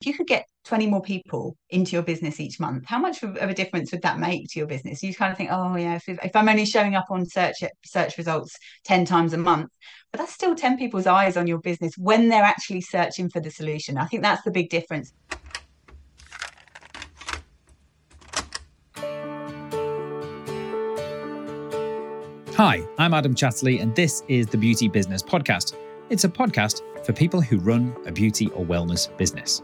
if you could get 20 more people into your business each month, how much of a difference would that make to your business? You kind of think, oh yeah, if, if I'm only showing up on search search results 10 times a month, but that's still 10 people's eyes on your business when they're actually searching for the solution. I think that's the big difference. Hi, I'm Adam Chatterley, and this is the Beauty Business Podcast. It's a podcast for people who run a beauty or wellness business.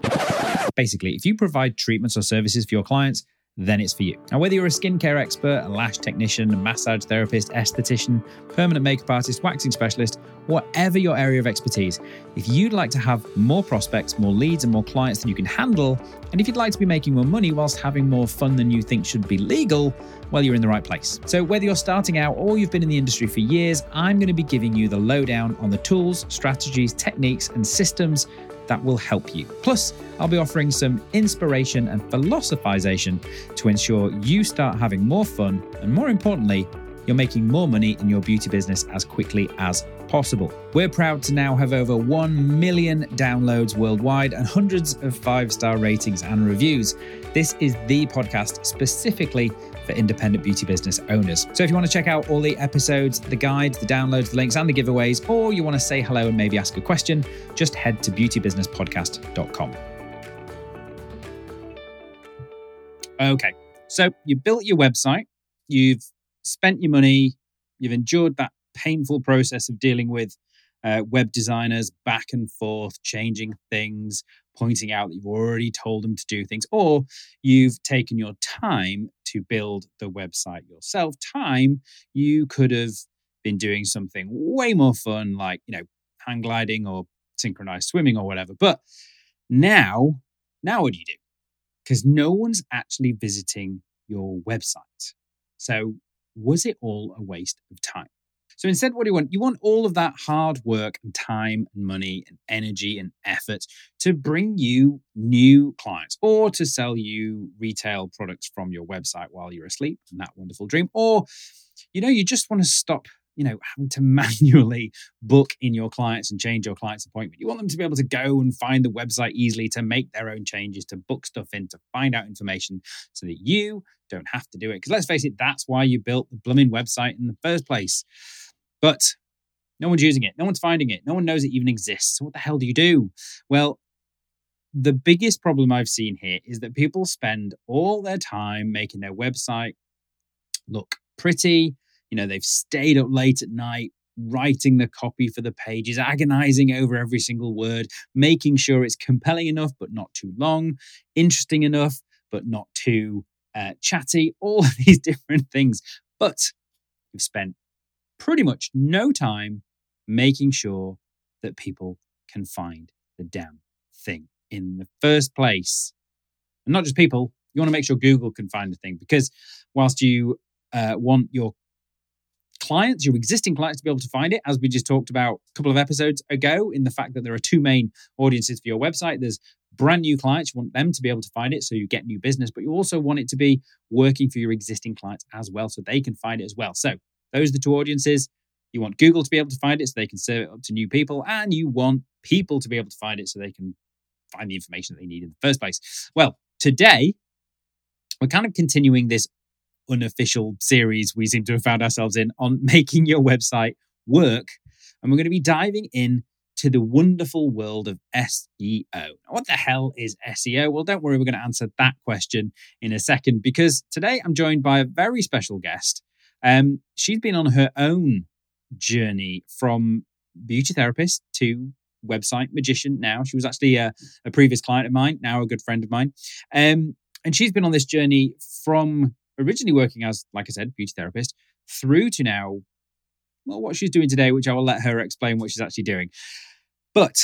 Basically, if you provide treatments or services for your clients, then it's for you. Now, whether you're a skincare expert, a lash technician, a massage therapist, esthetician, permanent makeup artist, waxing specialist, whatever your area of expertise, if you'd like to have more prospects, more leads, and more clients than you can handle, and if you'd like to be making more money whilst having more fun than you think should be legal, well, you're in the right place. So, whether you're starting out or you've been in the industry for years, I'm going to be giving you the lowdown on the tools, strategies, techniques, and systems that will help you. Plus, I'll be offering some inspiration and philosophization to ensure you start having more fun and, more importantly, you're making more money in your beauty business as quickly as possible. We're proud to now have over 1 million downloads worldwide and hundreds of five star ratings and reviews. This is the podcast specifically for independent beauty business owners. So if you want to check out all the episodes, the guides, the downloads, the links, and the giveaways, or you want to say hello and maybe ask a question, just head to beautybusinesspodcast.com. Okay, so you built your website, you've spent your money, you've endured that painful process of dealing with uh, web designers back and forth, changing things, pointing out that you've already told them to do things, or you've taken your time to build the website yourself. Time you could have been doing something way more fun, like, you know, hang gliding or synchronized swimming or whatever. But now, now what do you do? Because no one's actually visiting your website. So, was it all a waste of time? So instead, what do you want? You want all of that hard work and time and money and energy and effort to bring you new clients or to sell you retail products from your website while you're asleep and that wonderful dream. Or, you know, you just want to stop you know having to manually book in your clients and change your client's appointment you want them to be able to go and find the website easily to make their own changes to book stuff in to find out information so that you don't have to do it because let's face it that's why you built the blooming website in the first place but no one's using it. No one's finding it. No one knows it even exists. So what the hell do you do? Well, the biggest problem I've seen here is that people spend all their time making their website look pretty. You know, they've stayed up late at night writing the copy for the pages, agonizing over every single word, making sure it's compelling enough but not too long, interesting enough but not too uh, chatty, all of these different things. But you've spent pretty much no time making sure that people can find the damn thing in the first place. And not just people, you want to make sure Google can find the thing because whilst you uh, want your clients, your existing clients, to be able to find it, as we just talked about a couple of episodes ago, in the fact that there are two main audiences for your website. There's brand new clients, you want them to be able to find it so you get new business, but you also want it to be working for your existing clients as well so they can find it as well. So those are the two audiences. You want Google to be able to find it so they can serve it up to new people, and you want people to be able to find it so they can find the information that they need in the first place. Well, today, we're kind of continuing this unofficial series we seem to have found ourselves in on making your website work. And we're going to be diving in to the wonderful world of SEO. What the hell is SEO? Well, don't worry, we're going to answer that question in a second because today I'm joined by a very special guest um, she's been on her own journey from beauty therapist to website magician now. She was actually a, a previous client of mine, now a good friend of mine. Um, and she's been on this journey from originally working as, like I said, beauty therapist through to now, well, what she's doing today, which I will let her explain what she's actually doing. But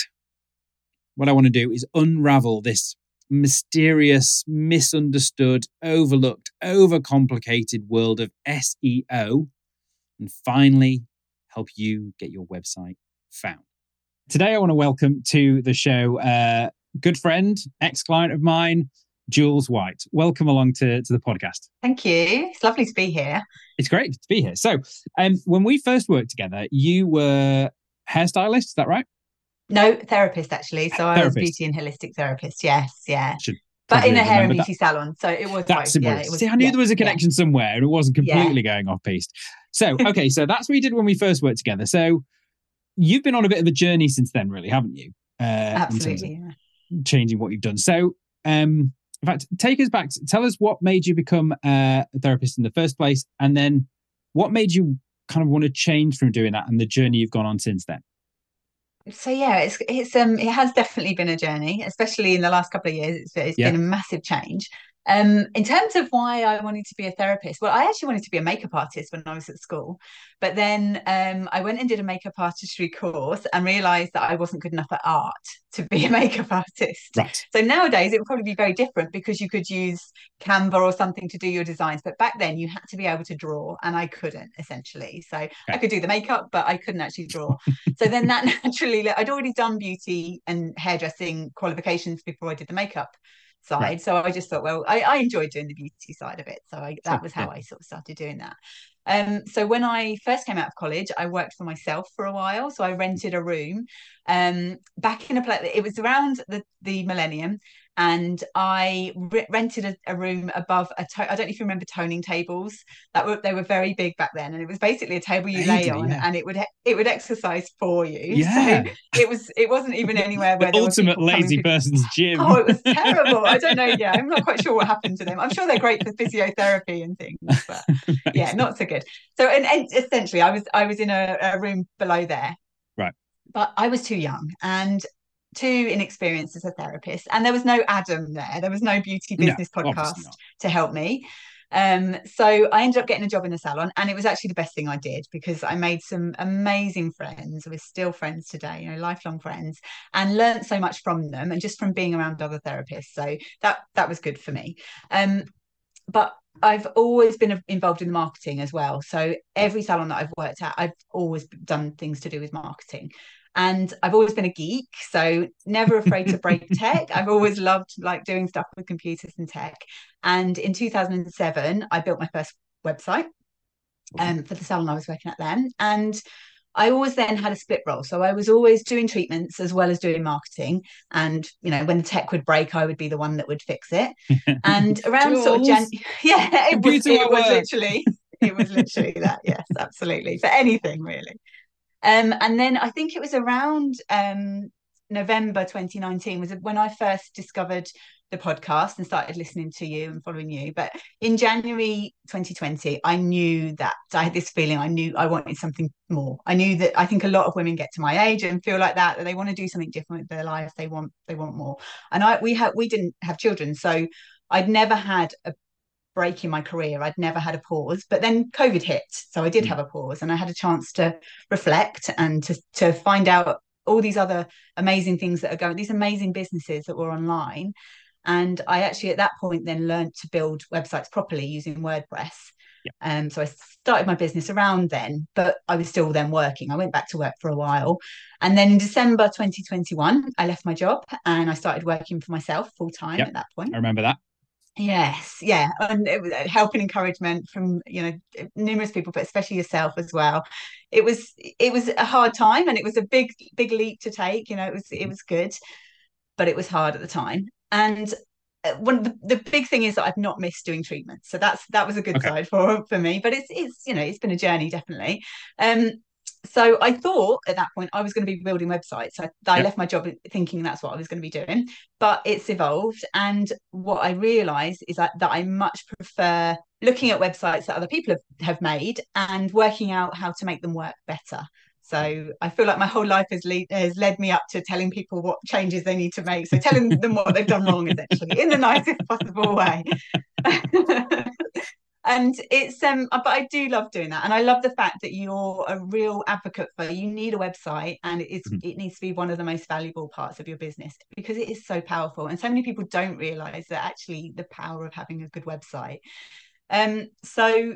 what I want to do is unravel this mysterious, misunderstood, overlooked, overcomplicated world of SEO and finally help you get your website found. Today, I want to welcome to the show a good friend, ex client of mine, Jules White. Welcome along to, to the podcast. Thank you. It's lovely to be here. It's great to be here. So, um, when we first worked together, you were hairstylist, is that right? No, therapist actually. So I was Therapist. beauty and holistic therapist. Yes, yeah. Should But in a hair and remember that. beauty salon. So it was That's both. Yeah, it was, See, I knew yeah, there was a yeah. connection somewhere, and it wasn't Yeah. completely going off piste. So, okay, so that's what you did when we first worked together. So, you've been on a bit of a journey since then, really, haven't you? Uh, Absolutely. yeah. changing what you've done. So, um, in fact, take us back. Tell us what made you become uh, a therapist in the first place, and then what made you kind of want to change from doing that, and the journey you've gone on since then. So yeah, it's it's um it has definitely been a journey, especially in the last couple of years. It's it's Yeah. been a massive change. Um, in terms of why I wanted to be a therapist, well, I actually wanted to be a makeup artist when I was at school, but then um, I went and did a makeup artistry course and realised that I wasn't good enough at art to be a makeup artist. Right. So nowadays it would probably be very different because you could use Canva or something to do your designs. But back then you had to be able to draw, and I couldn't essentially. So I could do the makeup, but I couldn't actually draw. so then that naturally, I'd already done beauty and hairdressing qualifications before I did the makeup side. Right. So I just thought, well, I, I enjoyed doing the beauty side of it. So I, that was how yeah. I sort of started doing that. Um, so when I first came out of college, I worked for myself for a while. So I rented a room um, back in a place. It was around the, the millennium, and I re- rented a, a room above a. To- I don't know if you remember toning tables. That were they were very big back then, and it was basically a table you lay on, yeah. and it would it would exercise for you. Yeah. So it was it wasn't even anywhere The where there ultimate lazy person's gym. Oh, it was terrible. I don't know. Yeah, I'm not quite sure what happened to them. I'm sure they're great for physiotherapy and things, but yeah, not so good. So, and, and essentially, I was I was in a, a room below there, Right. But I was too young and too inexperienced as a therapist, and there was no Adam there. There was no beauty business obviously podcast to help me. Um, so I ended up getting a job in a salon, and it was actually the best thing I did because I made some amazing friends. We're still friends today, you know, lifelong friends, and learned so much from them, and just from being around other therapists. So that that was good for me. Um, but I've always been involved in the marketing as well. So every salon that I've worked at, I've always done things to do with marketing. And I've always been a geek, so never afraid to break tech. I've always loved like doing stuff with computers and tech. And in 2007, I built my first website um, for the salon I was working at then. And I always then had a split role. So I was always doing treatments as well as doing marketing. And, you know, when the tech would break, I would be the one that would fix it. And around sort of Jan- yeah, it was, it was literally, it was literally that. Yes, absolutely. For anything really. Um, and then I think it was around um, November 2019 was when I first discovered the podcast and started listening to you and following you. But in January 2020, I knew that I had this feeling I knew I wanted something more. I knew that I think a lot of women get to my age and feel like that, that they want to do something different with their life. They want they want more. And I we had we didn't have children. So I'd never had a break in my career. I'd never had a pause. But then COVID hit. So I did Mm. have a pause and I had a chance to reflect and to to find out all these other amazing things that are going, these amazing businesses that were online. And I actually at that point then learned to build websites properly using WordPress. Yeah. Um, so I started my business around then, but I was still then working. I went back to work for a while. And then in December 2021, I left my job and I started working for myself full time Yep. at that point. I remember that. Yes, yeah, and it was uh, help and encouragement from you know numerous people, but especially yourself as well. It was it was a hard time, and it was a big big leap to take. You know, it was it was good, but it was hard at the time. And uh, one of the, the big thing is that I've not missed doing treatments, so that's that was a good Okay. side for for me. But it's it's you know it's been a journey definitely. Um, so I thought at that point I was going to be building websites. I, I left my job thinking that's what I was going to be doing, but it's evolved. And what I realised is that, that I much prefer looking at websites that other people have, have made and working out how to make them work better. So I feel like my whole life has, lead, has led me up to telling people what changes they need to make. So telling them what they've done wrong, essentially, in the nicest possible way. and it's um but i do love doing that and i love the fact that you're a real advocate for you need a website and it is Mhm. it needs to be one of the most valuable parts of your business because it is so powerful and so many people don't realize that actually the power of having a good website um so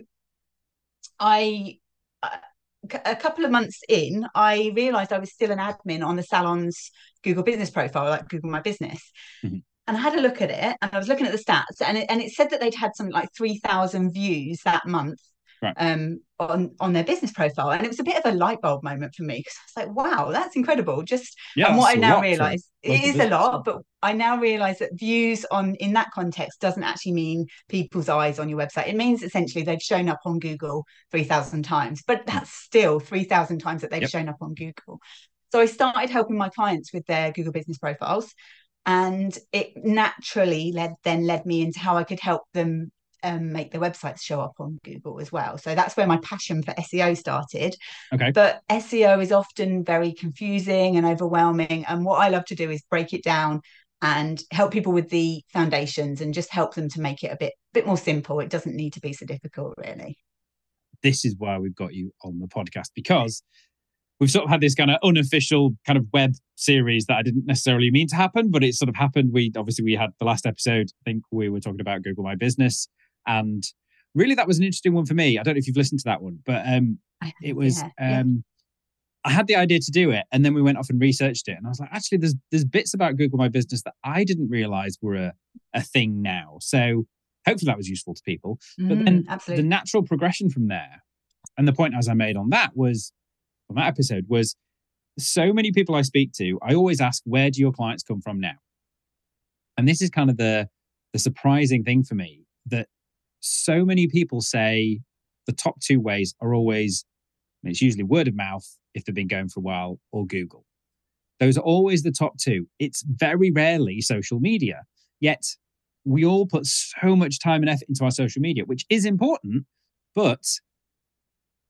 i uh, couple of months in i realized i was still an admin on the salon's google business profile like google my business Mhm. And I had a look at it and I was looking at the stats and it, and it said that they'd had something like 3,000 views that month right. um, on on their business profile, and it was a bit of a light bulb moment for me because I was like, "Wow, that's incredible!" Just yeah, and what I now realise it is a lot, but I now realise that views on in that context doesn't actually mean people's eyes on your website. It means essentially they've shown up on Google three thousand times, but hmm. that's still three thousand times that they've yep. shown up on Google. So I started helping my clients with their Google business profiles and it naturally led then led me into how I could help them um, make their websites show up on Google as well. So that's where my passion for SEO started. Okay. But SEO is often very confusing and overwhelming. And what I love to do is break it down and help people with the foundations and just help them to make it a bit bit more simple. It doesn't need to be so difficult, really. This is why we've got you on the podcast because we've sort of had this kind of unofficial kind of web series that I didn't necessarily mean to happen, but it sort of happened. We obviously we had the last episode. I think we were talking about Google My Business, and really that was an interesting one for me. I don't know if you've listened to that one, but um, it was. Yeah, um, yeah. I had the idea to do it, and then we went off and researched it, and I was like, actually, there's there's bits about Google My Business that I didn't realize were a a thing now. So hopefully that was useful to people. Mm, but then absolutely. the natural progression from there, and the point as I made on that was on that episode was so many people I speak to, I always ask, where do your clients come from now? And this is kind of the the surprising thing for me that so many people say the top two ways are always it's usually word of mouth if they've been going for a while or Google. Those are always the top two. It's very rarely social media. Yet we all put so much time and effort into our social media, which is important, but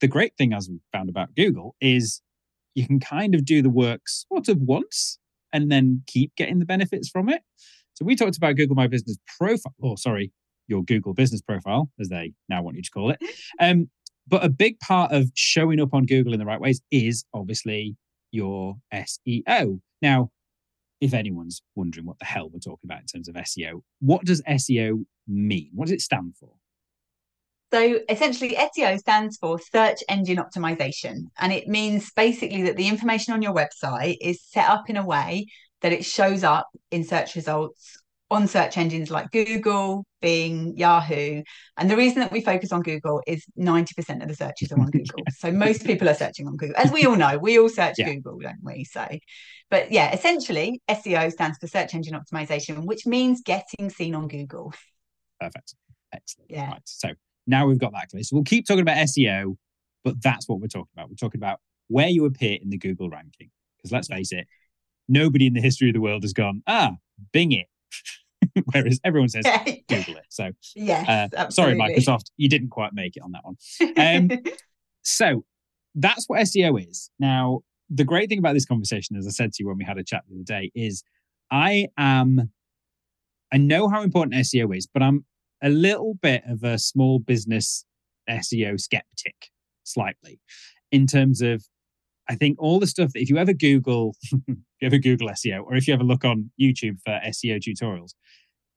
the great thing, as we found about Google, is you can kind of do the work sort of once and then keep getting the benefits from it. So we talked about Google My Business Profile, or sorry, your Google Business Profile, as they now want you to call it. Um, but a big part of showing up on Google in the right ways is obviously your SEO. Now, if anyone's wondering what the hell we're talking about in terms of SEO, what does SEO mean? What does it stand for? So essentially, SEO stands for search engine optimization. And it means basically that the information on your website is set up in a way that it shows up in search results on search engines like Google, Bing, Yahoo. And the reason that we focus on Google is 90% of the searches are on Google. so most people are searching on Google. As we all know, we all search yeah. Google, don't we? So, but yeah, essentially, SEO stands for search engine optimization, which means getting seen on Google. Perfect. Excellent. Yeah. Right. So now we've got that clear. So we'll keep talking about SEO, but that's what we're talking about. We're talking about where you appear in the Google ranking. Because let's face it, nobody in the history of the world has gone, ah, Bing it. Whereas everyone says Google it. So yeah, uh, sorry, Microsoft, you didn't quite make it on that one. Um, so that's what SEO is. Now, the great thing about this conversation, as I said to you when we had a chat the other day, is I am I know how important SEO is, but I'm a little bit of a small business SEO skeptic, slightly, in terms of I think all the stuff that if you ever Google, if you ever Google SEO, or if you ever look on YouTube for SEO tutorials,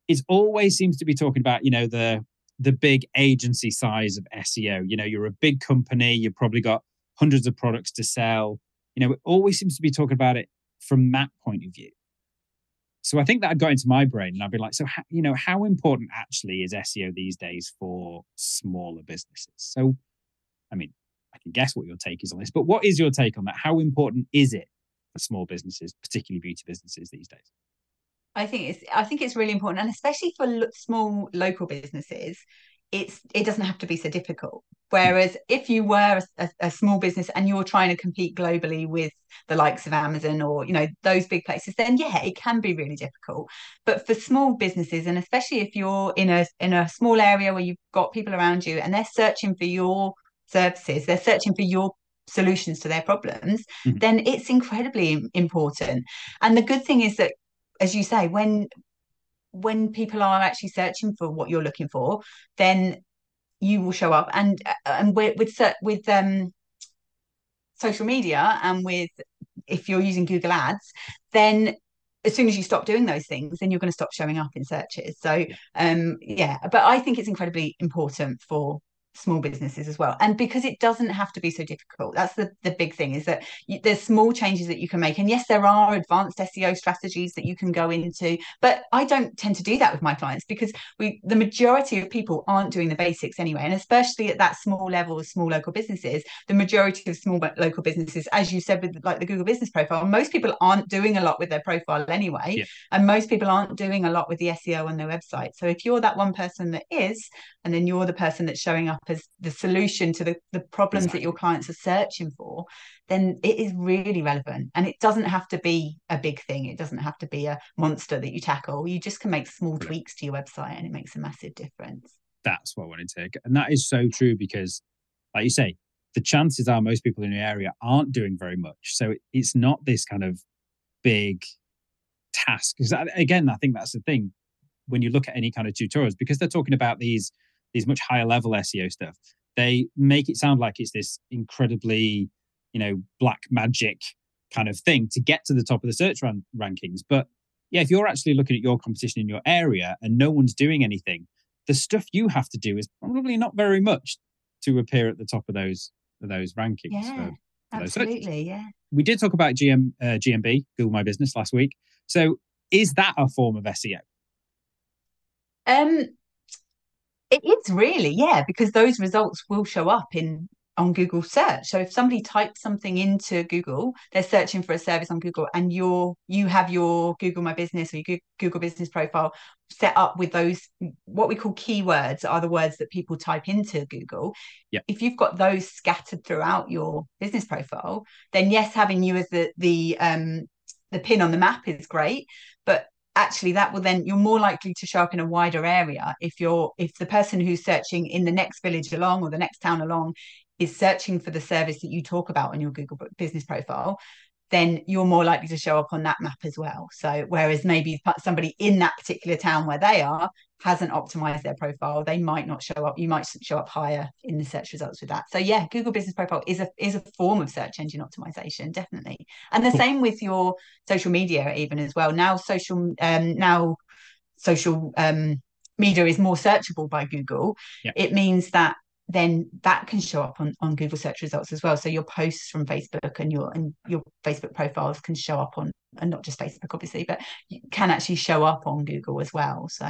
it always seems to be talking about, you know, the the big agency size of SEO. You know, you're a big company, you've probably got hundreds of products to sell. You know, it always seems to be talking about it from that point of view. So I think that got into my brain, and I'd be like, so how, you know, how important actually is SEO these days for smaller businesses? So, I mean, I can guess what your take is on this, but what is your take on that? How important is it for small businesses, particularly beauty businesses these days? I think it's I think it's really important, and especially for lo- small local businesses, it's it doesn't have to be so difficult. Whereas if you were a, a, small business and you're trying to compete globally with the likes of Amazon or you know those big places, then yeah, it can be really difficult. But for small businesses, and especially if you're in a in a small area where you've got people around you and they're searching for your services, they're searching for your solutions to their problems, mm-hmm. then it's incredibly important. And the good thing is that, as you say, when when people are actually searching for what you're looking for, then you will show up. And and with with, with um, social media and with if you're using Google Ads, then as soon as you stop doing those things, then you're going to stop showing up in searches. So um, yeah, but I think it's incredibly important for small businesses as well. And because it doesn't have to be so difficult that's the, the big thing is that you, there's small changes that you can make. And yes there are advanced seo strategies that you can go into but i don't tend to do that with my clients because we the majority of people aren't doing the basics anyway. And especially at that small level of small local businesses the majority of small local businesses as you said with like the google business profile most people aren't doing a lot with their profile anyway. Yeah. and most people aren't doing a lot with the seo on their website. So if you're that one person that is and then you're the person that's showing up as the solution to the, the problems exactly. that your clients are searching for then it is really relevant. And it doesn't have to be a big thing. It doesn't have to be a monster that you tackle. You just can make small tweaks to your website and it makes a massive difference. That's what i wanted to take. and that is so true because like you say the chances are most people in the area aren't doing very much. So it's not this kind of big task. Because uh, again i think that's the thing. When you look at any kind of tutorials because they're talking about these these much higher level SEO stuff, they make it sound like it's this incredibly, you know, black magic kind of thing to get to the top of the search ran- rankings. But yeah, if you're actually looking at your competition in your area and no one's doing anything, the stuff you have to do is probably not very much to appear at the top of those of those rankings. Yeah, for, for absolutely. yeah. We did talk about GM uh, GMB Google My Business last week. So is that a form of SEO? Um, it is really, yeah, because those results will show up in on Google search. So if somebody types something into Google, they're searching for a service on Google, and you're you have your Google My Business or your Google Business profile set up with those what we call keywords are the words that people type into Google. Yeah. If you've got those scattered throughout your business profile, then yes, having you as the the um the pin on the map is great, but actually that will then you're more likely to show up in a wider area if you're if the person who's searching in the next village along or the next town along is searching for the service that you talk about on your google business profile then you're more likely to show up on that map as well. So, whereas maybe somebody in that particular town where they are hasn't optimized their profile, they might not show up. You might show up higher in the search results with that. So, yeah, Google Business Profile is a is a form of search engine optimization, definitely. And the same with your social media, even as well. Now, social um, now social um, media is more searchable by Google. Yeah. It means that then that can show up on, on Google search results as well. So your posts from Facebook and your and your Facebook profiles can show up on and not just Facebook obviously, but can actually show up on Google as well. So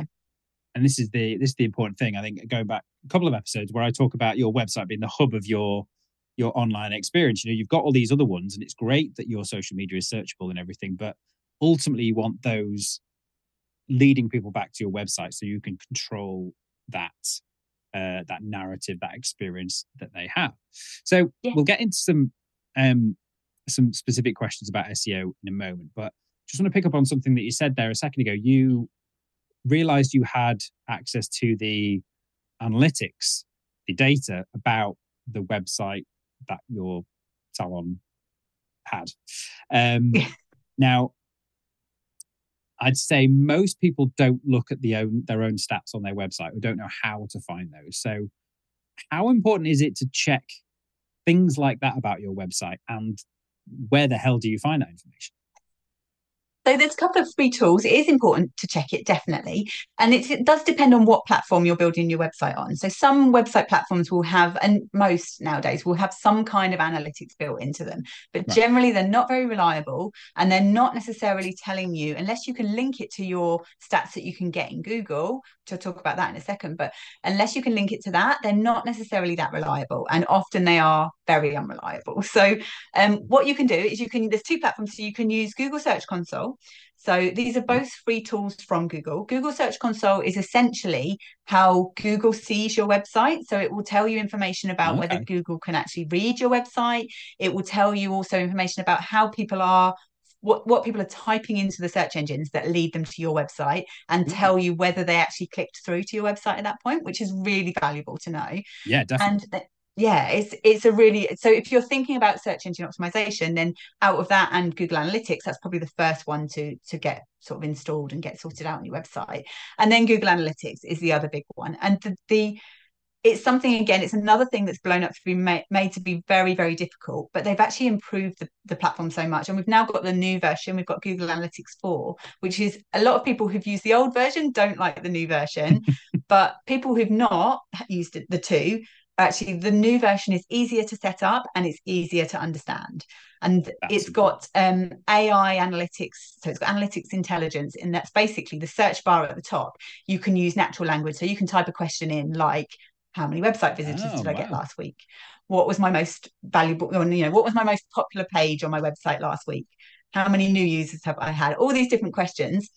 and this is the this is the important thing. I think going back a couple of episodes where I talk about your website being the hub of your your online experience. You know, you've got all these other ones, and it's great that your social media is searchable and everything, but ultimately you want those leading people back to your website so you can control that uh, that narrative, that experience that they have. So yeah. we'll get into some um, some specific questions about SEO in a moment, but just want to pick up on something that you said there a second ago. You realized you had access to the analytics, the data about the website that your salon had. Um, now, I'd say most people don't look at the own their own stats on their website or don't know how to find those. So, how important is it to check things like that about your website, and where the hell do you find that information? So there's a couple of free tools. It is important to check it definitely, and it does depend on what platform you're building your website on. So some website platforms will have, and most nowadays will have some kind of analytics built into them, but right. generally they're not very reliable, and they're not necessarily telling you unless you can link it to your stats that you can get in Google. To talk about that in a second, but unless you can link it to that, they're not necessarily that reliable, and often they are very unreliable. So um, what you can do is you can there's two platforms. So you can use Google Search Console. So these are both free tools from Google. Google Search Console is essentially how Google sees your website. So it will tell you information about okay. whether Google can actually read your website. It will tell you also information about how people are what, what people are typing into the search engines that lead them to your website and mm-hmm. tell you whether they actually clicked through to your website at that point, which is really valuable to know. Yeah, definitely. And th- yeah it's it's a really so if you're thinking about search engine optimization then out of that and google analytics that's probably the first one to to get sort of installed and get sorted out on your website. And then google analytics is the other big one. And the, the it's something again it's another thing that's blown up to be made, made to be very very difficult but they've actually improved the, the platform so much. And we've now got the new version. We've got google analytics 4 which is a lot of people who've used the old version don't like the new version but people who've not used the two actually the new version is easier to set up and it's easier to understand. And that's it's got um, ai analytics so it's got analytics intelligence and that's basically the search bar at the top. You can use natural language. So you can type a question in like how many website visitors oh, did i wow. get last week? What was my most valuable you know what was my most popular page on my website last week? How many new users have i had? All these different questions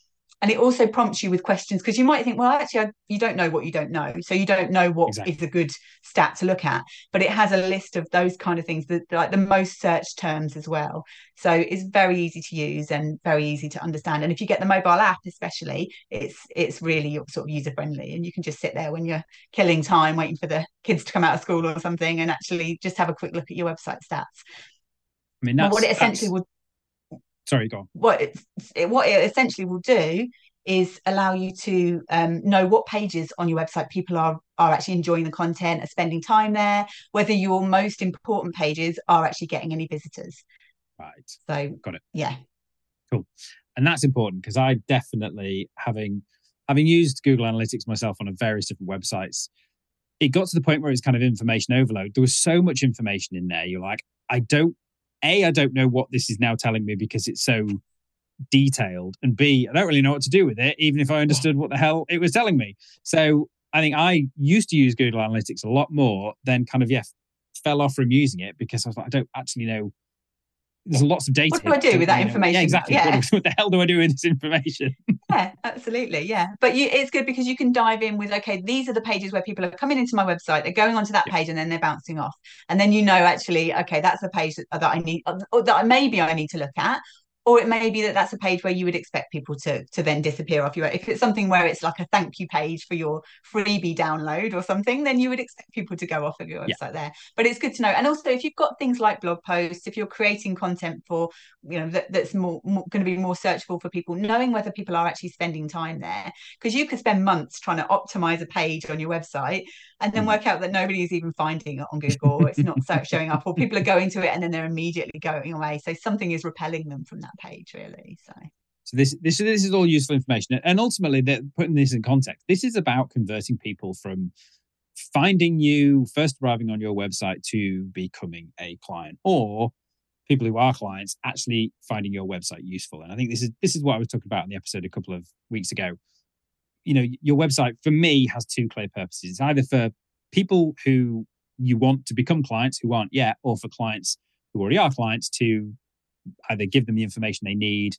and it also prompts you with questions because you might think well actually I, you don't know what you don't know. So you don't know what exactly. is a good stat to look at. But it has a list of those kind of things that like the most searched terms as well. So it's very easy to use and very easy to understand. And if you get the mobile app especially it's it's really sort of user friendly and you can just sit there when you're killing time waiting for the kids to come out of school or something and actually just have a quick look at your website stats. I mean, that's, what it essentially would sorry, go on. What it, what it essentially will do is allow you to um, know what pages on your website people are are actually enjoying the content, are spending time there, whether your most important pages are actually getting any visitors. Right. So got it. Yeah. Cool. And that's important because I definitely having having used Google Analytics myself on a various different websites, it got to the point where it's kind of information overload. There was so much information in there. You're like, I don't a, I don't know what this is now telling me because it's so detailed, and B, I don't really know what to do with it, even if I understood what the hell it was telling me. So I think I used to use Google Analytics a lot more, then kind of yeah, fell off from using it because I was like, I don't actually know there's lots of data. What do I do with that information? Yeah, exactly. Yeah. What, what, the hell do I do with this information? yeah, absolutely. Yeah. But you, it's good because you can dive in with, okay, these are the pages where people are coming into my website, they're going onto that yeah. page and then they're bouncing off. And then you know, actually, okay, that's the page that, that I need, uh, or that maybe I need to look at, or it may be that that's a page where you would expect people to to then disappear off your if it's something where it's like a thank you page for your freebie download or something then you would expect people to go off of your website there. But it's good to know. And also if you've got things like blog posts if you're creating content for you know that, that's more, more going to be more searchable for people knowing whether people are actually spending time there because you could spend months trying to optimize a page on your website and then mm. work out that nobody is even finding it on Google it's not showing up or people are going to it and then they're immediately going away. So something is repelling them from that page really so. So this this this is all useful information and ultimately that putting this in context this is about converting people from finding you first arriving on your website to becoming a client or people who are clients actually finding your website useful. And i think this is this is what i was talking about in the episode a couple of weeks ago you know your website for me has two clear purposes it's either for people who you want to become clients who aren't yet or for clients who already are clients to either give them the information they need,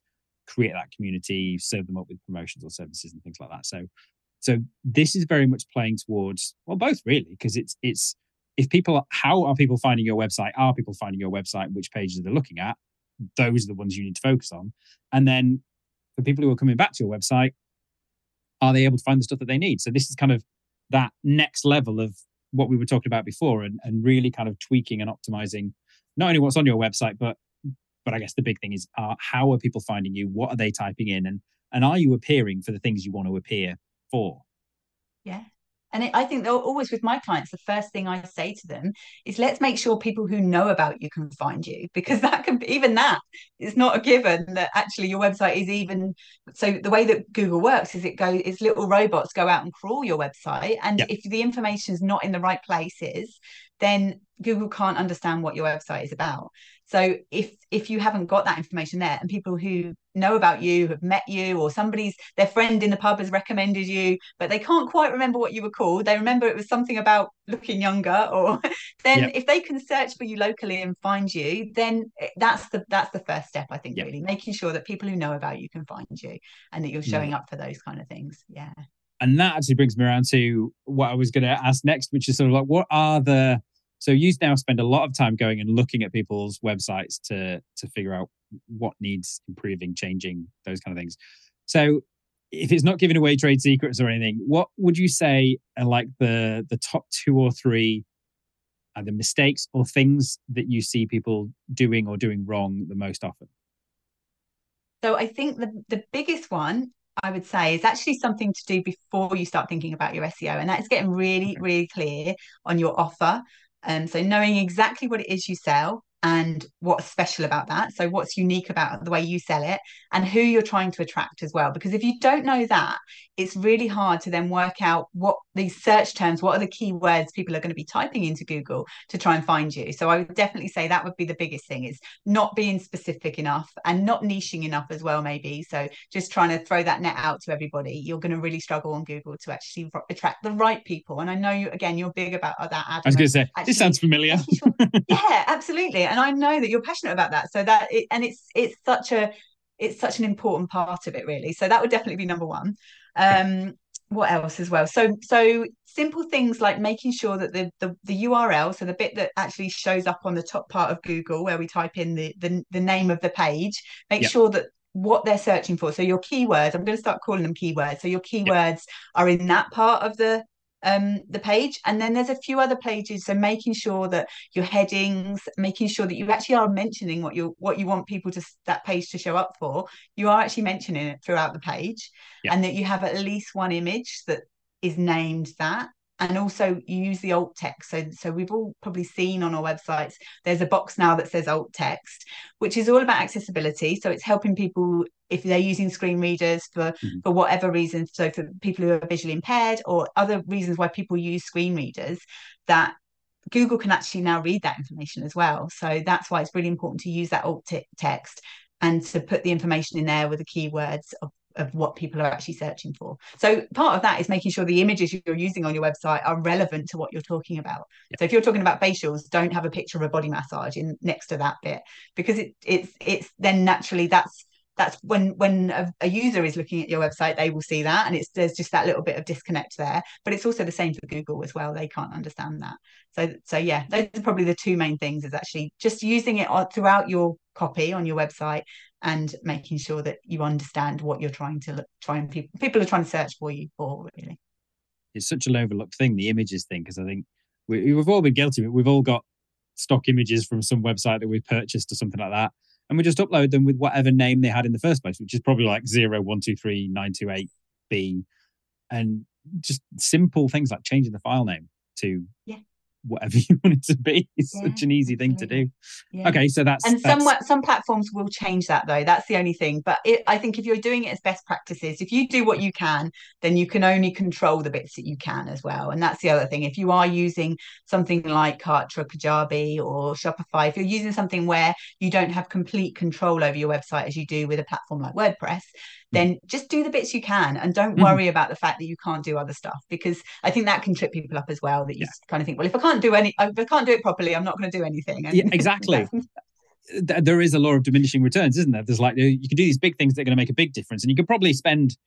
create that community, serve them up with promotions or services and things like that. So, so this is very much playing towards well, both really, because it's it's if people how are people finding your website? Are people finding your website? Which pages are they're looking at? Those are the ones you need to focus on. And then for people who are coming back to your website, are they able to find the stuff that they need? So this is kind of that next level of what we were talking about before and, and really kind of tweaking and optimizing not only what's on your website, but but I guess the big thing is uh, how are people finding you? What are they typing in? And and are you appearing for the things you want to appear for? Yeah. And it, I think they're always with my clients, the first thing I say to them is let's make sure people who know about you can find you because that can even that is not a given that actually your website is even so the way that Google works is it goes is little robots go out and crawl your website and yep. if the information is not in the right places then Google can't understand what your website is about. So if if you haven't got that information there and people who know about you have met you or somebody's their friend in the pub has recommended you but they can't quite remember what you were called they remember it was something about looking younger or then yep. if they can search for you locally and find you then eh, that's the that's the first step i think yep. really making sure that people who know about you can find you and that you're hmm. showing yeah. up for those kind of things yeah and that actually brings me around to what i was going to ask next which is sort of like what are the so you now spend a lot of time going and looking at people's websites to to figure out what needs improving, changing, those kind of things. So if it's not giving away trade secrets or anything, what would you say are like the the top two or three either mistakes or things that you see people doing or doing wrong the most often? So I think the the biggest one I would say is actually something to do before you start thinking about your SEO, and that is getting really, really clear on your offer. Um, so knowing exactly what it is you sell and what's special about that. So, what's unique about the way you sell it and who you're trying to attract as well. Because if you don't know that, it's really hard to then work out what these search terms, what are the keywords people are going to be typing into Google to try and find you. So, I would definitely say that would be the biggest thing is not being specific enough and not niching enough as well, maybe. So, just trying to throw that net out to everybody. You're going to really struggle on Google to actually attract the right people. And I know you, again, you're big about that. Adam, I was going to say, actually, this sounds familiar. yeah, absolutely and I know that you're passionate about that. So that it, and it's it's such a it's such an important part of it, really. So that would definitely be number one. Um, what else as well? So so simple things like making sure that the, the the URL, so the bit that actually shows up on the top part of Google where we type in the the, the name of the page, make yep. sure that what they're searching for. So your keywords, I'm going to start calling them keywords. So your keywords yep. are in that part of the um, the page. And then there's a few other pages. So making sure that your headings, making sure that you actually are mentioning what you what you want people to that page to show up for. You are actually mentioning it throughout the page, yeah. and that you have at least one image that is named that and also you use the alt text so so we've all probably seen on our websites there's a box now that says alt text which is all about accessibility so it's helping people if they're using screen readers for mm-hmm. for whatever reason so for people who are visually impaired or other reasons why people use screen readers that Google can actually now read that information as well so that's why it's really important to use that alt text and to put the information in there with the keywords of of what people are actually searching for. So part of that is making sure the images you're using on your website are relevant to what you're talking about. Yeah. So if you're talking about facials, don't have a picture of a body massage in next to that bit because it, it's it's then naturally that's that's when when a, a, user is looking at your website they will see that and it's there's just that little bit of disconnect there but it's also the same for google as well they can't understand that so so yeah those are probably the two main things is actually just using it throughout your copy on your website and making sure that you understand what you're trying to look, try and people people are trying to search for you for really. It's such an overlooked thing, the images thing, because I think we, we've all been guilty it. We've all got stock images from some website that we've purchased or something like that. And we just upload them with whatever name they had in the first place, which is probably like zero one two three nine two eight B. And just simple things like changing the file name to yeah whatever you want it to be. It's yeah, such an easy thing to do. Yeah. Okay, so that's and that's... some some platforms will change that though. That's the only thing. But it, I think if you're doing it as best practices, if you do what you can, then you can only control the bits that you can as well. And that's the other thing. If you are using something like Kartra, Kajabi, or Shopify, if you're using something where you don't have complete control over your website as you do with a platform like WordPress, then just do the bits you can and don't mm-hmm. worry about the fact that you can't do other stuff because I think that can trip people up as well. That you yeah. kind of think, well, if I can't do any, if I can't do it properly, I'm not going to do anything. And yeah, exactly. there is a law of diminishing returns, isn't there? There's like you can do these big things that are going to make a big difference, and you could probably spend.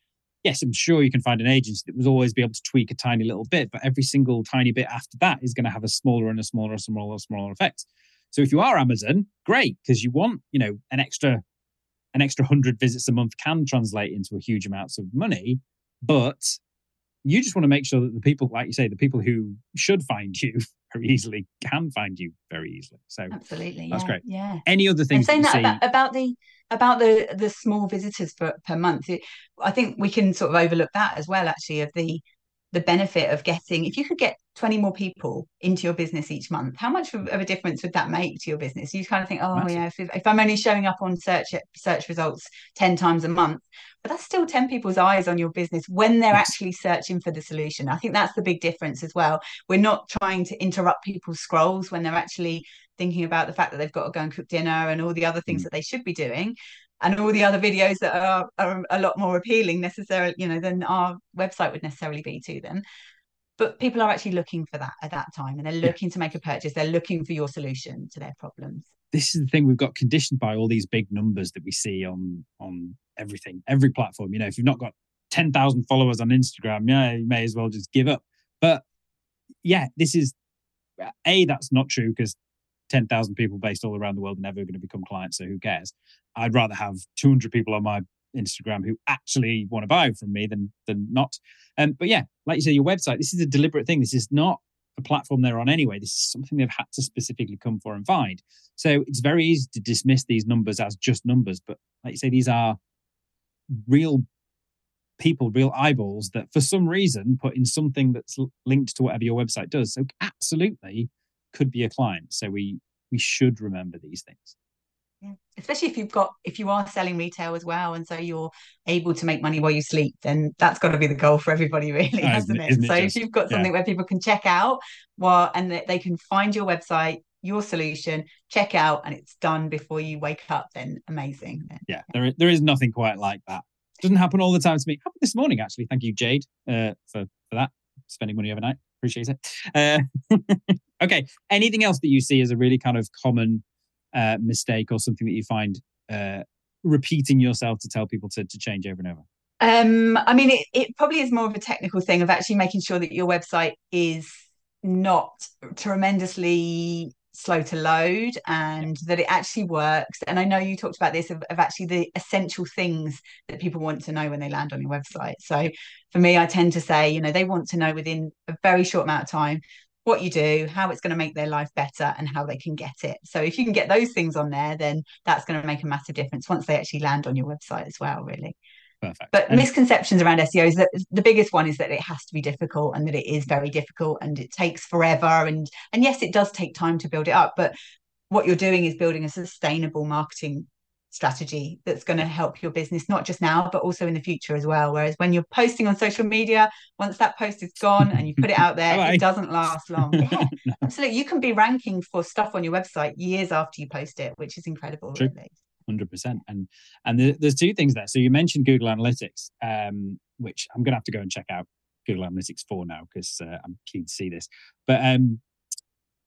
Yes, I'm sure you can find an agency that will always be able to tweak a tiny little bit, but every single tiny bit after that is going to have a smaller and a smaller, and smaller, and smaller effect. So if you are Amazon, great because you want you know an extra an extra 100 visits a month can translate into a huge amounts of money but you just want to make sure that the people like you say the people who should find you very easily can find you very easily. So absolutely that's yeah, great. yeah. Any other things saying that, that about, about, the about the the small visitors per, per month it, i think we can sort of overlook that as well actually of the the benefit of getting if you could get 20 more people into your business each month how much of a difference would that make to your business you kind of think oh Massive. yeah if, if, i'm only showing up on search search results 10 times a month but that's still 10 people's eyes on your business when they're yes. actually searching for the solution i think that's the big difference as well we're not trying to interrupt people's scrolls when they're actually thinking about the fact that they've got to go and cook dinner and all the other things mm. that they should be doing and all the other videos that are, are a lot more appealing necessarily you know than our website would necessarily be to them. But people are actually looking for that at that time and they're looking yeah. to make a purchase. They're looking for your solution to their problems. This is the thing we've got conditioned by all these big numbers that we see on on everything every platform. You know if you've not got 10,000 followers on Instagram yeah you may as well just give up. But yeah this is a that's not true because 10,000 people based all around the world are never going to become clients so who cares I'd rather have 200 people on my Instagram who actually want to buy from me than than not. Um, but yeah, like you say, your website. This is a deliberate thing. This is not a platform they're on anyway. This is something they've had to specifically come for and find. So it's very easy to dismiss these numbers as just numbers. But like you say, these are real people, real eyeballs that for some reason put in something that's linked to whatever your website does. So absolutely could be a client. So we we should remember these things. Yeah. Especially if you've got if you are selling retail as well, and so you're able to make money while you sleep, then that's got to be the goal for everybody, really, oh, hasn't it? it? So just, if you've got something yeah. where people can check out, well, and that they can find your website, your solution, check out, and it's done before you wake up, then amazing. Then, yeah, yeah, there there is nothing quite like that. Doesn't happen all the time to me. Happened this morning, actually. Thank you, Jade, uh, for for that. Spending money overnight, appreciate it. Uh, okay, anything else that you see as a really kind of common uh, mistake or something that you find uh, repeating yourself to tell people to, to change over and over? Um, I mean, it, it probably is more of a technical thing of actually making sure that your website is not tremendously slow to load and that it actually works. And I know you talked about this of, of, actually the essential things that people want to know when they land on your website. So for me, I tend to say, you know, they want to know within a very short amount of time what you do, how it's going to make their life better, and how they can get it. So if you can get those things on there, then that's going to make a massive difference once they actually land on your website as well, really. Perfect. But and misconceptions around SEO is that the biggest one is that it has to be difficult and that it is very difficult and it takes forever and and yes, it does take time to build it up, but what you're doing is building a sustainable marketing strategy that's going to help your business not just now but also in the future as well. Whereas when you're posting on social media once that post is gone and you put it out there it doesn't last long. Yeah, no. absolutely you can be ranking for stuff on your website years after you post it which is incredible True. really. 100% and and there's two things there. So you mentioned google analytics um, which i'm gonna have to go and check out google analytics 4 now because uh, i'm keen to see this. But um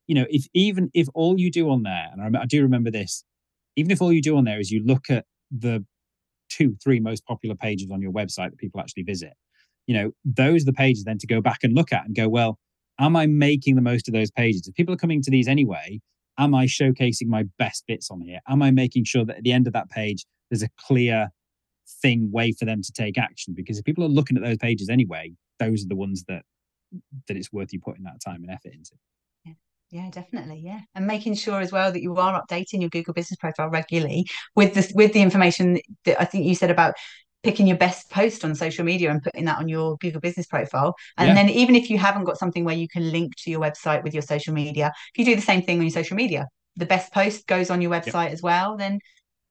you know if even if all you do on there and I, I do remember this even if all you do on there is you look at the two, three most popular pages on your website that people actually visit, you know, those are the pages then to go back and look at and go, well, am I making the most of those pages? If people are coming to these anyway, am I showcasing my best bits on here? Am I making sure that at the end of that page, there's a clear thing, way for them to take action? Because if people are looking at those pages anyway, those are the ones that that it's worth you putting that time and effort into. Yeah, definitely. Yeah, and making sure as well that you are updating your Google Business Profile regularly with this with the information that I think you said about picking your best post on social media and putting that on your Google Business Profile. And yeah. then even if you haven't got something where you can link to your website with your social media, if you do the same thing on your social media, the best post goes on your website yep. as well, then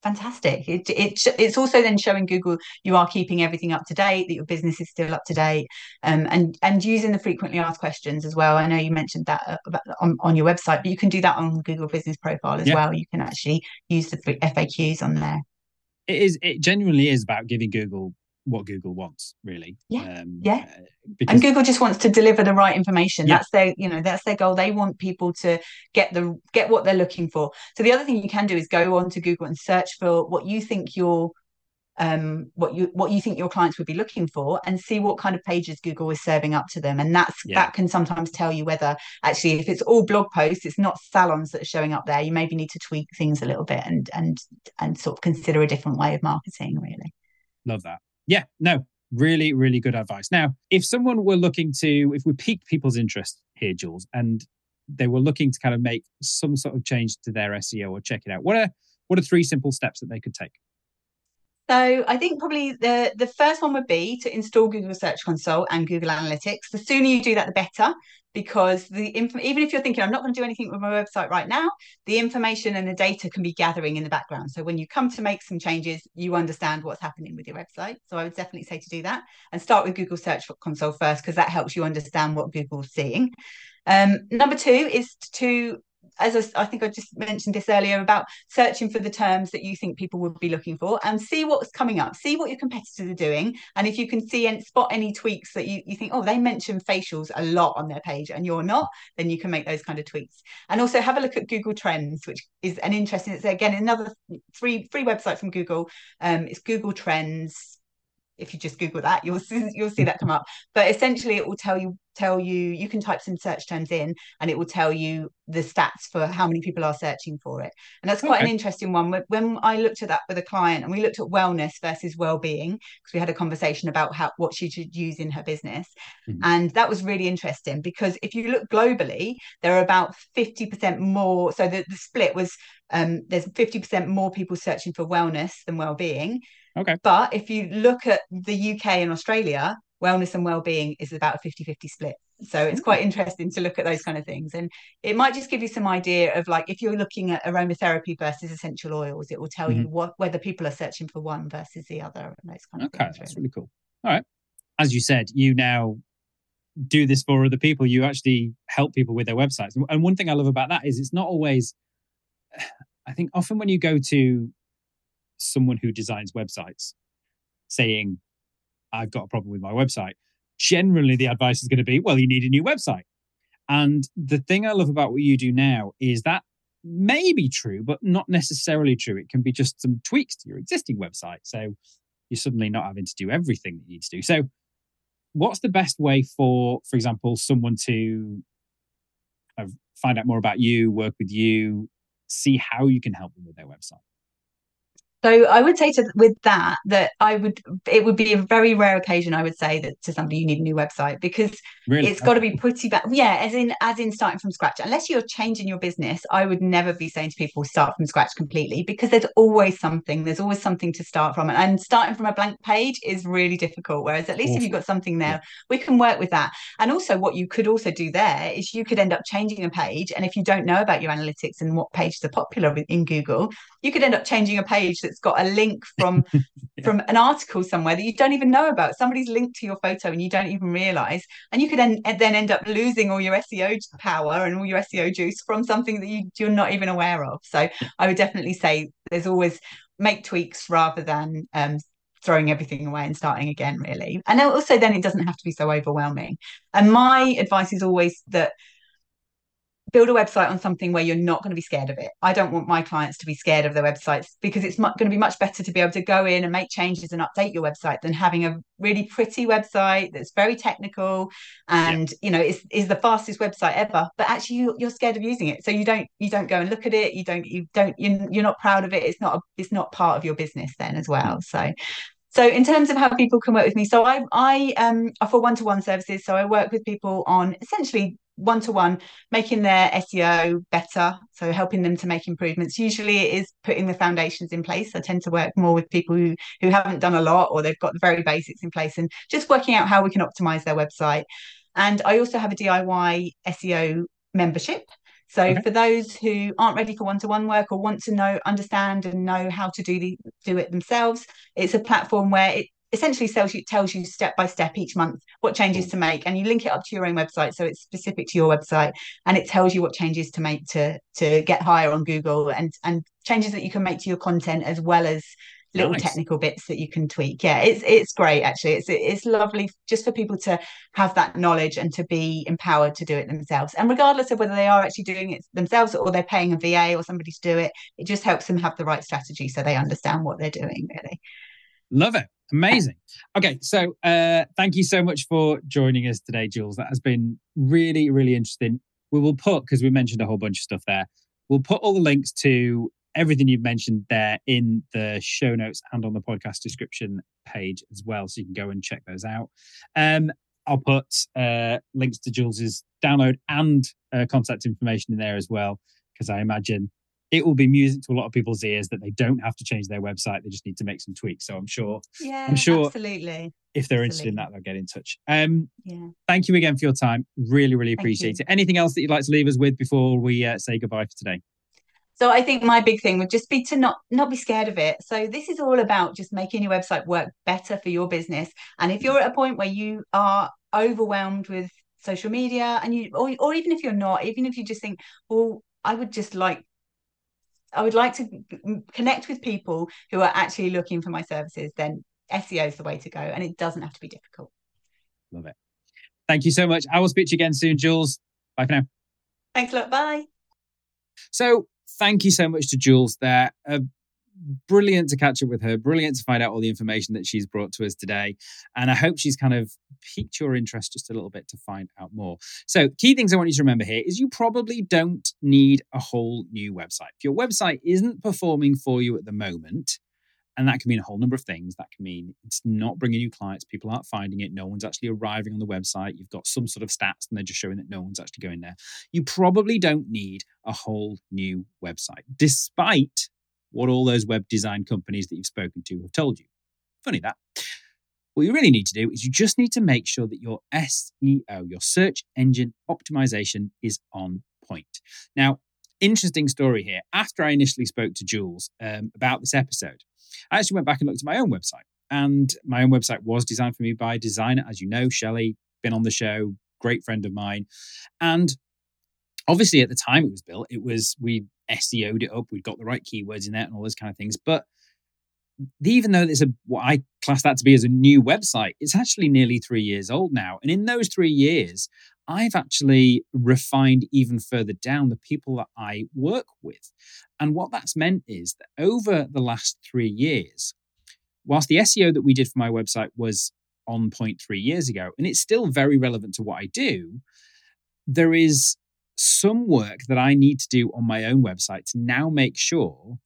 fantastic. It, it it's also then showing Google you are keeping everything up to date, that your business is still up to date, um, and and using the frequently asked questions as well. I know you mentioned that uh, about, on, on your website, but you can do that on Google Business Profile as yeah. well. You can actually use the FAQs on there. It is. It genuinely is about giving Google what Google wants, really. Yeah. Um, yeah. Uh, because... And Google just wants to deliver the right information. Yeah. That's their, you know, that's their goal. They want people to get the get what they're looking for. So the other thing you can do is go on to Google and search for what you think your um what you what you think your clients would be looking for and see what kind of pages Google is serving up to them. And that's yeah. that can sometimes tell you whether actually if it's all blog posts, it's not salons that are showing up there. You maybe need to tweak things a little bit and and and sort of consider a different way of marketing, really. Love that yeah, no, really, really good advice. Now, if someone were looking to, if we pique people's interest here, Jules, and they were looking to kind of make some sort of change to their SEO or check it out, what are what are three simple steps that they could take? So I think probably the the first one would be to install Google Search Console and Google Analytics. The sooner you do that, the better, because the inf- even if you're thinking I'm not going to do anything with my website right now, the information and the data can be gathering in the background. So when you come to make some changes, you understand what's happening with your website. So I would definitely say to do that and start with Google Search Console first because that helps you understand what Google's seeing. Um, number two is to as I, I, think I just mentioned this earlier about searching for the terms that you think people would be looking for and see what's coming up, see what your competitors are doing. And if you can see and spot any tweaks that you, you think, oh, they mention facials a lot on their page and you're not, then you can make those kind of tweaks. And also have a look at Google Trends, which is an interesting, it's again another free free website from Google. Um, it's Google Trends if you just google that you'll see, you'll see that come up but essentially it will tell you tell you you can type some search terms in and it will tell you the stats for how many people are searching for it and that's quite okay. an interesting one when i looked at that with a client and we looked at wellness versus well-being because we had a conversation about how what she should use in her business mm-hmm. and that was really interesting because if you look globally there are about 50% more so the, the split was um, there's 50% more people searching for wellness than well-being Okay. But if you look at the UK and Australia, wellness and well-being is about a 50-50 split. So it's quite interesting to look at those kind of things. And it might just give you some idea of like if you're looking at aromatherapy versus essential oils it will tell mm-hmm. you what whether people are searching for one versus the other and those kind of okay things, that's really cool. All right. As you said you now do this for other people. You actually help people with their websites. And one thing i love about that is it's not always i think often when you go to someone who designs websites saying i've got a problem with my website generally the advice is going to be, well, you need a new website. And the thing I love about what you do now is that may be true, but not necessarily true. It can be just some tweaks to your existing website. So you're suddenly not having to do everything that you need to do. So what's the best way for, for example, someone to uh, find out more about you, work with you, see how you can help them with their website? So I would say to with that that I would it would be a very rare occasion I would say that to somebody you need a new website because really? it's got to be pretty bad. Yeah, as in as in starting from scratch. Unless you're changing your business, I would never be saying to people start from scratch completely because there's always something. There's always something to start from, and starting from a blank page is really difficult. Whereas at least if you've got something there, we can work with that. And also, what you could also do there is you could end up changing a page, and if you don't know about your analytics and what pages are popular in Google, you could end up changing a page that's got a link from yeah. from an article somewhere that you don't even know about. Somebody's linked to your photo and you don't even realize. And you could then, then end up losing all your seo power and all your seo juice from something that you, you're not even aware of. So i would definitely say there's always make tweaks rather than um, throwing everything away and starting again really. And also then it doesn't have to be so overwhelming. And my advice is always that build a website on something where you're not going to be scared of it. I don't want my clients to be scared of their websites because it's going to be much better to be able to go in and make changes and update your website than having a really pretty website that's very technical and you know is is the fastest website ever but actually you, you're scared of using it. So you don't you don't go and look at it. You don't you don't you're not proud of it. It's not a, it's not part of your business then as well. So so in terms of how people can work with me so i i um offer one-to-one services so i work with people on essentially one to one, making their SEO better. So helping them to make improvements. Usually it is putting the foundations in place. I tend to work more with people who, who haven't done a lot or they've got the very basics in place and just working out how we can optimize their website. And I also have a DIY SEO membership. So okay. for those who aren't ready for one-to-one work or want to know, understand and know how to do the do it themselves, it's a platform where it essentially tells you tells you step by step each month what changes mm. to make and you link it up to your own website so it's specific to your website and it tells you what changes to make to to get higher on google and and changes that you can make to your content as well as little nice. technical bits that you can tweak yeah it's it's great actually it's it's lovely just for people to have that knowledge and to be empowered to do it themselves and regardless of whether they are actually doing it themselves or they're paying a va or somebody to do it it just helps them have the right strategy so they understand what they're doing really love it Amazing. Okay, so uh, thank you so much for joining us today, Jules. That has been really, really interesting. We will put, because we mentioned a whole bunch of stuff there, we'll put all the links to everything you've mentioned there in the show notes and on the podcast description page as well. So you can go and check those out. Um, I'll put uh, links to Jules's download and uh, contact information in there as well, because I imagine it will be music to a lot of people's ears that they don't have to change their website; they just need to make some tweaks. So I'm sure, yeah, I'm sure, absolutely. If they're absolutely. interested in that, they'll get in touch. Um, yeah. Thank you again for your time. Really, really appreciate it. Anything else that you'd like to leave us with before we uh, say goodbye for today? So I think my big thing would just be to not not be scared of it. So this is all about just making your website work better for your business. And if you're at a point where you are overwhelmed with social media and you or, or even if you're not, even if you just think, well, I would just like I would like to connect with people who are actually looking for my services, then SEO is the way to go. And it doesn't have to be difficult. Love it. Thank you so much. I will speak to you again soon, Jules. Bye for now. Thanks a lot. Bye. So, thank you so much to Jules there. Uh, brilliant to catch up with her, brilliant to find out all the information that she's brought to us today. And I hope she's kind of piqued your interest just a little bit to find out more. So, key things I want you to remember here is you probably don't need a whole new website. If your website isn't performing for you at the moment, and that can mean a whole number of things. That can mean it's not bringing you clients, people aren't finding it, no one's actually arriving on the website. You've got some sort of stats and they're just showing that no one's actually going there. You probably don't need a whole new website, despite what all those web design companies that you've spoken to have told you. Funny that. What you really need to do is you just need to make sure that your SEO, your search engine optimization, is on point. Now, interesting story here. After I initially spoke to Jules um, about this episode, I actually went back and looked at my own website. And my own website was designed for me by a designer, as you know, Shelley, been on the show, great friend of mine. And obviously, at the time it was built, it was, we SEO'd it up, we'd got the right keywords in there and all those kind of things. But even though there's a what I class that to be as a new website, it's actually nearly three years old now. And in those three years, I've actually refined even further down the people that I work with. And what that's meant is that over the last three years, whilst the SEO that we did for my website was on point three years ago, and it's still very relevant to what I do, there is some work that I need to do on my own website to now make sure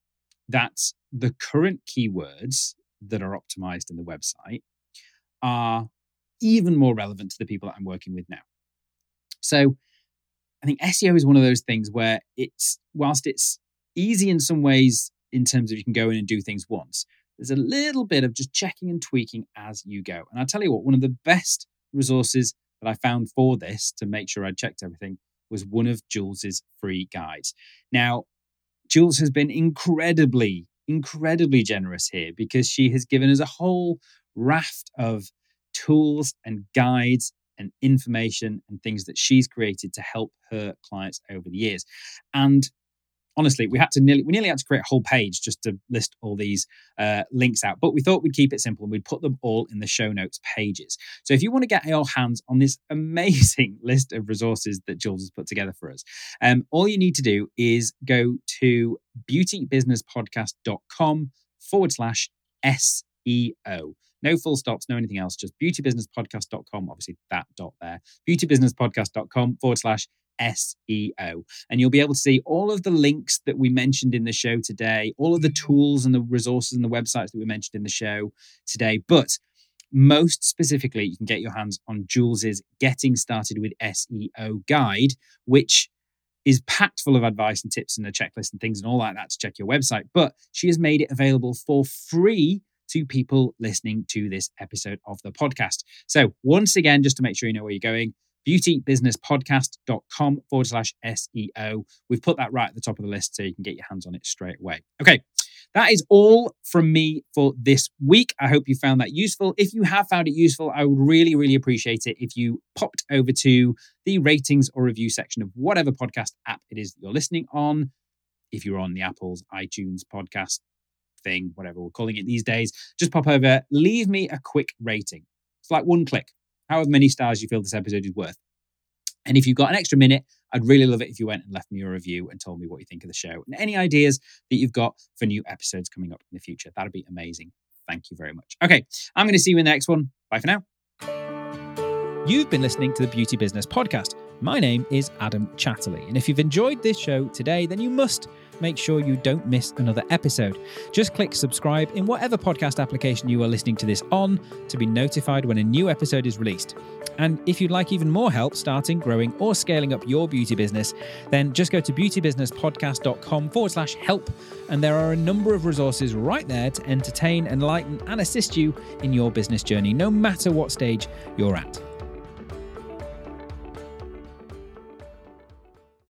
that the current keywords that are optimized in the website are even more relevant to the people that I'm working with now. So I think SEO is one of those things where it's, whilst it's easy in some ways in terms of you can go in and do things once, there's a little bit of just checking and tweaking as you go. And I'll tell you what, one of the best resources that I found for this to make sure I checked everything was one of Jules's free guides. Now, Jules has been incredibly, incredibly generous here because she has given us a whole raft of tools and guides and information and things that she's created to help her clients over the years. And honestly, we had to nearly we nearly had to create a whole page just to list all these uh, links out. But we thought we'd keep it simple and we'd put them all in the show notes pages. So if you want to get your hands on this amazing list of resources that Jules has put together for us, um, all you need to do is go to beautybusinesspodcast.com forward slash SEO. No full stops, no anything else, just beautybusinesspodcast.com. Obviously, that dot there. Beautybusinesspodcast.com forward slash SEO. And you'll be able to see all of the links that we mentioned in the show today, all of the tools and the resources and the websites that we mentioned in the show today. But most specifically, you can get your hands on Jules's Getting Started with SEO guide, which is packed full of advice and tips and a checklist and things and all like that to check your website. But she has made it available for free to people listening to this episode of the podcast. So, once again, just to make sure you know where you're going, beautybusinesspodcast.com forward slash SEO. We've put that right at the top of the list so you can get your hands on it straight away. Okay, that is all from me for this week. I hope you found that useful. If you have found it useful, I would really, really appreciate it if you popped over to the ratings or review section of whatever podcast app it is that you're listening on. If you're on the Apple's iTunes podcast thing, whatever we're calling it these days, just pop over, leave me a quick rating. It's like one click however many stars you feel this episode is worth. And if you've got an extra minute, I'd really love it if you went and left me a review and told me what you think of the show and any ideas that you've got for new episodes coming up in the future. That'd be amazing. Thank you very much. Okay, I'm going to see you in the next one. Bye for now. You've been listening to the Beauty Business Podcast. My name is Adam Chatterley. And if you've enjoyed this show today, then you must make sure you don't miss another episode. Just click subscribe in whatever podcast application you are listening to this on to be notified when a new episode is released. And if you'd like even more help starting, growing, or scaling up your beauty business, then just go to beautybusinesspodcast.com forward slash help. And there are a number of resources right there to entertain, enlighten, and assist you in your business journey, no matter what stage you're at.